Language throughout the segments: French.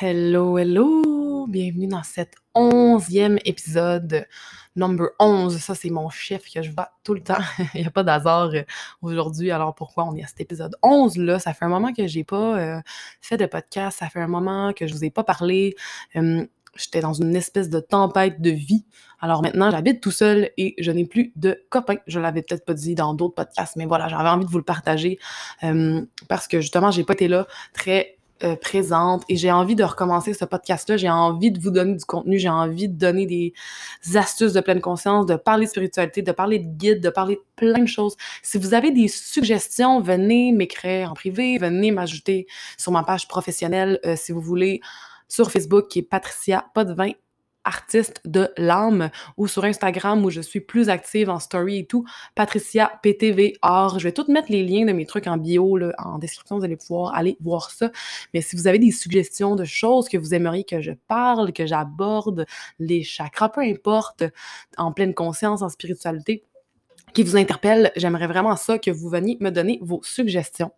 Hello, hello! Bienvenue dans cet onzième épisode, number 11. Ça, c'est mon chiffre que je vois tout le temps. Il n'y a pas d'hasard euh, aujourd'hui. Alors, pourquoi on est à cet épisode 11 là? Ça fait un moment que j'ai pas euh, fait de podcast. Ça fait un moment que je vous ai pas parlé. Hum, J'étais dans une espèce de tempête de vie. Alors maintenant, j'habite tout seul et je n'ai plus de copains. Je l'avais peut-être pas dit dans d'autres podcasts, mais voilà, j'avais envie de vous le partager hum, parce que justement, j'ai pas été là très euh, présente et j'ai envie de recommencer ce podcast-là. J'ai envie de vous donner du contenu, j'ai envie de donner des astuces de pleine conscience, de parler de spiritualité, de parler de guide, de parler de plein de choses. Si vous avez des suggestions, venez m'écrire en privé, venez m'ajouter sur ma page professionnelle euh, si vous voulez sur Facebook qui est Patricia Potvin artiste de l'âme ou sur Instagram où je suis plus active en story et tout, Patricia PTVR. Je vais tout mettre les liens de mes trucs en bio, en description, vous allez pouvoir aller voir ça. Mais si vous avez des suggestions de choses que vous aimeriez que je parle, que j'aborde, les chakras, peu importe, en pleine conscience, en spiritualité, qui vous interpellent, j'aimerais vraiment ça que vous veniez me donner vos suggestions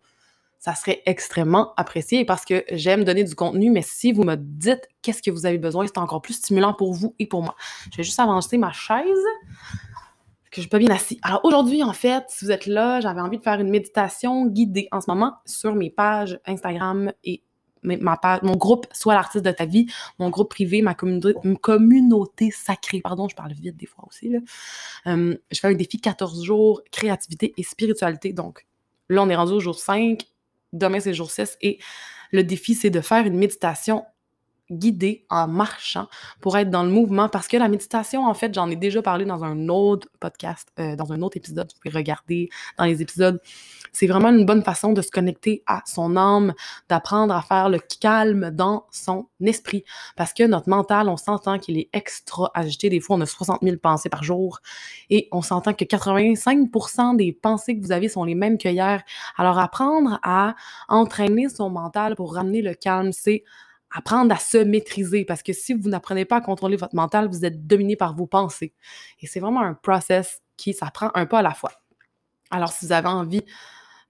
ça serait extrêmement apprécié parce que j'aime donner du contenu, mais si vous me dites qu'est-ce que vous avez besoin, c'est encore plus stimulant pour vous et pour moi. Je vais juste avancer ma chaise que je suis pas bien assis. Alors aujourd'hui, en fait, si vous êtes là, j'avais envie de faire une méditation guidée en ce moment sur mes pages Instagram et ma page, mon groupe Soit l'artiste de ta vie, mon groupe privé, ma communauté, communauté sacrée. Pardon, je parle vite des fois aussi. Là. Euh, je fais un défi 14 jours, créativité et spiritualité. Donc là, on est rendu au jour 5 demain c'est jour 6 et le défi c'est de faire une méditation guidée en marchant pour être dans le mouvement parce que la méditation en fait j'en ai déjà parlé dans un autre podcast euh, dans un autre épisode vous pouvez regarder dans les épisodes c'est vraiment une bonne façon de se connecter à son âme, d'apprendre à faire le calme dans son esprit. Parce que notre mental, on s'entend qu'il est extra agité. Des fois, on a 60 000 pensées par jour et on s'entend que 85% des pensées que vous avez sont les mêmes que hier. Alors, apprendre à entraîner son mental pour ramener le calme, c'est apprendre à se maîtriser parce que si vous n'apprenez pas à contrôler votre mental, vous êtes dominé par vos pensées. Et c'est vraiment un process qui s'apprend un peu à la fois. Alors, si vous avez envie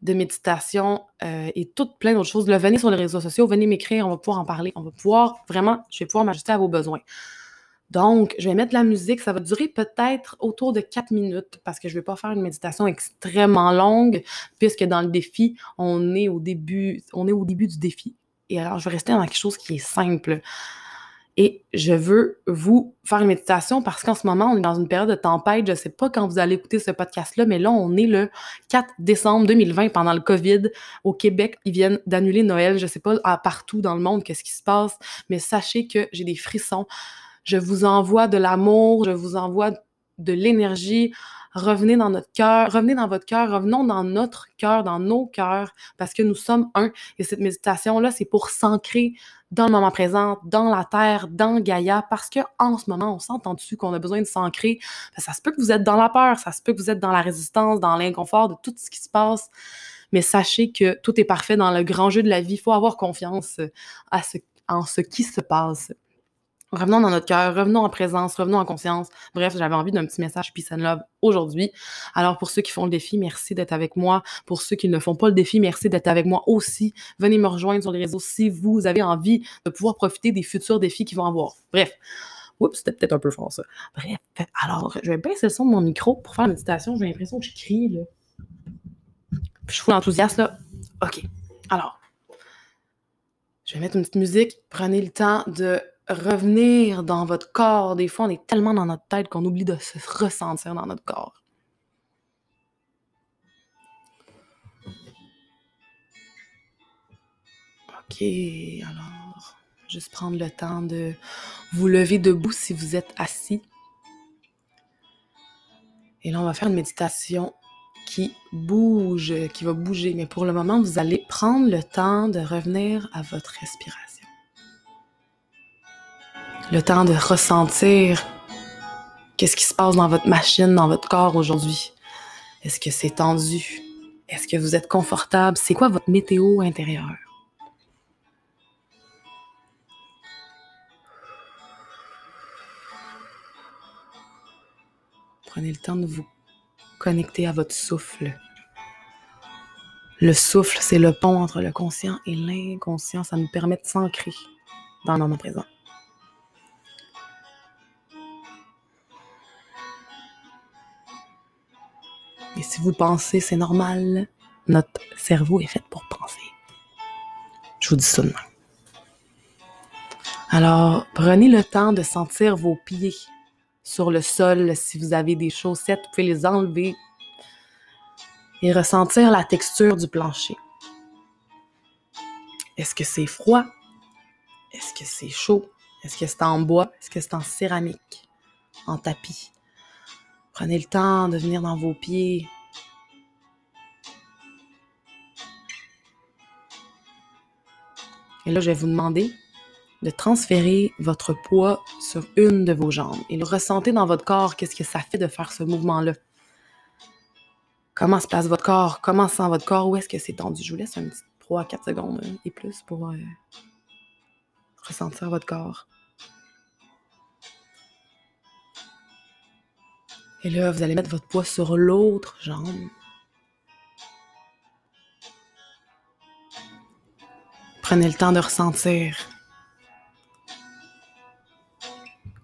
de méditation euh, et toutes plein d'autres choses. Venez sur les réseaux sociaux, venez m'écrire, on va pouvoir en parler. On va pouvoir vraiment, je vais pouvoir m'ajuster à vos besoins. Donc, je vais mettre la musique. Ça va durer peut-être autour de 4 minutes parce que je ne vais pas faire une méditation extrêmement longue puisque dans le défi, on est au début, on est au début du défi. Et alors, je vais rester dans quelque chose qui est simple. Et je veux vous faire une méditation parce qu'en ce moment, on est dans une période de tempête. Je ne sais pas quand vous allez écouter ce podcast-là, mais là, on est le 4 décembre 2020 pendant le COVID. Au Québec, ils viennent d'annuler Noël. Je ne sais pas partout dans le monde qu'est-ce qui se passe, mais sachez que j'ai des frissons. Je vous envoie de l'amour, je vous envoie de l'énergie. Revenez dans notre cœur, revenez dans votre cœur, revenons dans notre cœur, dans nos cœurs, parce que nous sommes un. Et cette méditation-là, c'est pour s'ancrer dans le moment présent, dans la terre, dans Gaïa, parce que en ce moment, on s'entend dessus qu'on a besoin de s'ancrer. Ça se peut que vous êtes dans la peur, ça se peut que vous êtes dans la résistance, dans l'inconfort de tout ce qui se passe. Mais sachez que tout est parfait dans le grand jeu de la vie. Il faut avoir confiance à ce, en ce qui se passe. Revenons dans notre cœur, revenons en présence, revenons en conscience. Bref, j'avais envie d'un petit message Peace and Love aujourd'hui. Alors, pour ceux qui font le défi, merci d'être avec moi. Pour ceux qui ne font pas le défi, merci d'être avec moi aussi. Venez me rejoindre sur les réseaux si vous avez envie de pouvoir profiter des futurs défis qui vont avoir. Bref. Oups, c'était peut-être un peu fort, ça. Bref. Alors, je vais baisser le son de mon micro pour faire la méditation. J'ai l'impression que je crie, là. je suis enthousiaste, là. OK. Alors, je vais mettre une petite musique. Prenez le temps de revenir dans votre corps. Des fois, on est tellement dans notre tête qu'on oublie de se ressentir dans notre corps. OK, alors, juste prendre le temps de vous lever debout si vous êtes assis. Et là, on va faire une méditation qui bouge, qui va bouger. Mais pour le moment, vous allez prendre le temps de revenir à votre respiration le temps de ressentir qu'est-ce qui se passe dans votre machine, dans votre corps aujourd'hui. Est-ce que c'est tendu? Est-ce que vous êtes confortable? C'est quoi votre météo intérieure? Prenez le temps de vous connecter à votre souffle. Le souffle, c'est le pont entre le conscient et l'inconscient. Ça nous permet de s'ancrer dans le moment présent. Et si vous pensez, c'est normal, notre cerveau est fait pour penser. Je vous dis ça. Alors, prenez le temps de sentir vos pieds sur le sol. Si vous avez des chaussettes, vous pouvez les enlever et ressentir la texture du plancher. Est-ce que c'est froid? Est-ce que c'est chaud? Est-ce que c'est en bois? Est-ce que c'est en céramique? En tapis? Prenez le temps de venir dans vos pieds. Et là, je vais vous demander de transférer votre poids sur une de vos jambes et le ressentez dans votre corps, qu'est-ce que ça fait de faire ce mouvement-là. Comment se passe votre corps? Comment sent votre corps? Où est-ce que c'est tendu? Je vous laisse un petit 3 4 secondes et plus pour euh, ressentir votre corps. Et là, vous allez mettre votre poids sur l'autre jambe. Prenez le temps de ressentir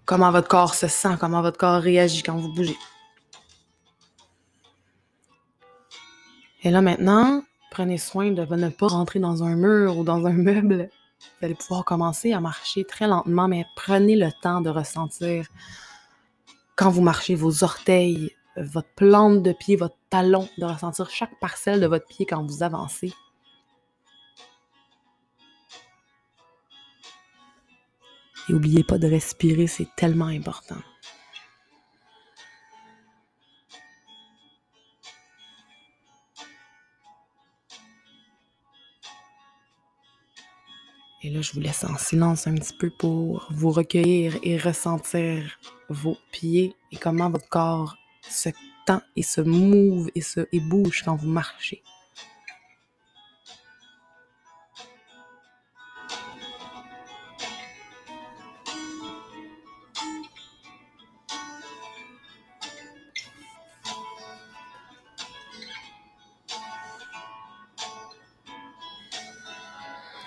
comment votre corps se sent, comment votre corps réagit quand vous bougez. Et là maintenant, prenez soin de ne pas rentrer dans un mur ou dans un meuble. Vous allez pouvoir commencer à marcher très lentement, mais prenez le temps de ressentir quand vous marchez vos orteils, votre plante de pied, votre talon, de ressentir chaque parcelle de votre pied quand vous avancez. Et n'oubliez pas de respirer, c'est tellement important. Et là, je vous laisse en silence un petit peu pour vous recueillir et ressentir vos pieds et comment votre corps se tend et se move et, se, et bouge quand vous marchez.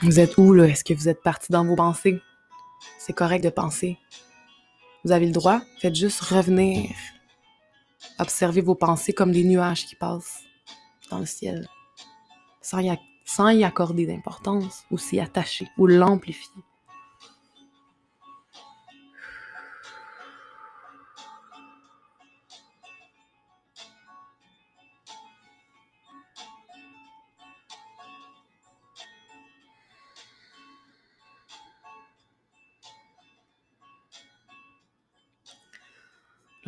Vous êtes où là? Est-ce que vous êtes parti dans vos pensées? C'est correct de penser. Vous avez le droit, faites juste revenir. Observez vos pensées comme des nuages qui passent dans le ciel, sans y, sans y accorder d'importance, ou s'y attacher, ou l'amplifier.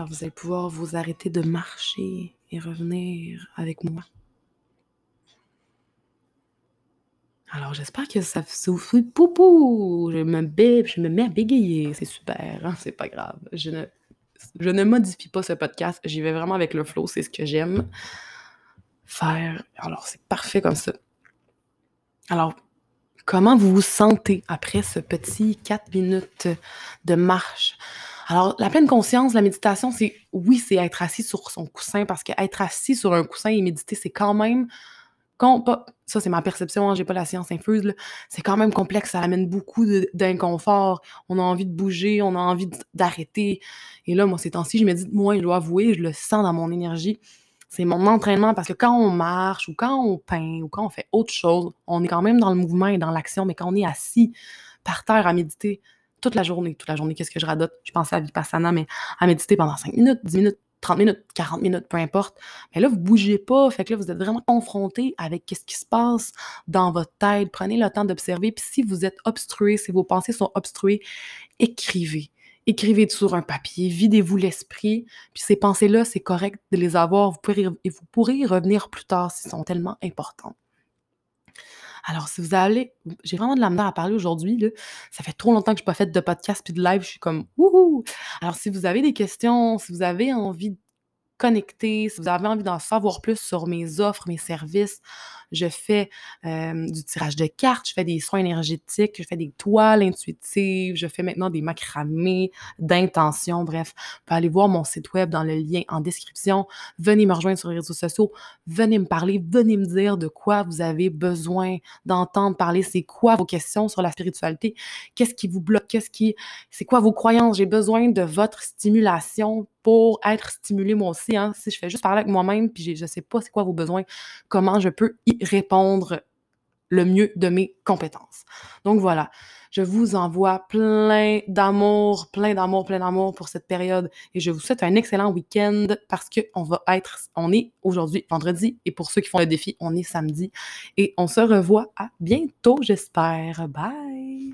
Vous allez pouvoir vous arrêter de marcher et revenir avec moi. Alors j'espère que ça vous poupou. Je me, je me mets à bégayer. C'est super, hein? c'est pas grave. Je ne, je ne modifie pas ce podcast. J'y vais vraiment avec le flow. C'est ce que j'aime faire. Alors c'est parfait comme ça. Alors, comment vous vous sentez après ce petit 4 minutes de marche? Alors, la pleine conscience, la méditation, c'est oui, c'est être assis sur son coussin parce qu'être assis sur un coussin et méditer, c'est quand même. Ça, c'est ma perception, hein, j'ai pas la science infuse. C'est quand même complexe, ça amène beaucoup d'inconfort. On a envie de bouger, on a envie d'arrêter. Et là, moi, ces temps-ci, je médite moins, je dois avouer, je le sens dans mon énergie. C'est mon entraînement parce que quand on marche ou quand on peint ou quand on fait autre chose, on est quand même dans le mouvement et dans l'action, mais quand on est assis par terre à méditer, toute la journée. Toute la journée, qu'est-ce que je radote? Je pensais à Vipassana, mais à méditer pendant 5 minutes, 10 minutes, 30 minutes, 40 minutes, peu importe. Mais là, vous bougez pas. Fait que là, vous êtes vraiment confronté avec qu'est-ce qui se passe dans votre tête. Prenez le temps d'observer. Puis si vous êtes obstrué, si vos pensées sont obstruées, écrivez. Écrivez sur un papier, videz-vous l'esprit. Puis ces pensées-là, c'est correct de les avoir. Vous pourrez, vous pourrez y revenir plus tard s'ils sont tellement importants. Alors, si vous allez, j'ai vraiment de la à parler aujourd'hui. Ça fait trop longtemps que je n'ai pas fait de podcast puis de live. Je suis comme wouhou! Alors, si vous avez des questions, si vous avez envie de connecter, si vous avez envie d'en savoir plus sur mes offres, mes services, je fais euh, du tirage de cartes, je fais des soins énergétiques, je fais des toiles intuitives, je fais maintenant des macramés d'intention. Bref, vous pouvez aller voir mon site web dans le lien en description. Venez me rejoindre sur les réseaux sociaux, venez me parler, venez me dire de quoi vous avez besoin d'entendre parler, c'est quoi vos questions sur la spiritualité, qu'est-ce qui vous bloque, qu'est-ce qui, c'est quoi vos croyances? J'ai besoin de votre stimulation pour être stimulé moi aussi. Hein. Si je fais juste parler avec moi-même, puis je ne sais pas c'est quoi vos besoins, comment je peux y répondre le mieux de mes compétences. Donc voilà, je vous envoie plein d'amour, plein d'amour, plein d'amour pour cette période et je vous souhaite un excellent week-end parce qu'on va être, on est aujourd'hui vendredi et pour ceux qui font le défi, on est samedi et on se revoit à bientôt, j'espère. Bye!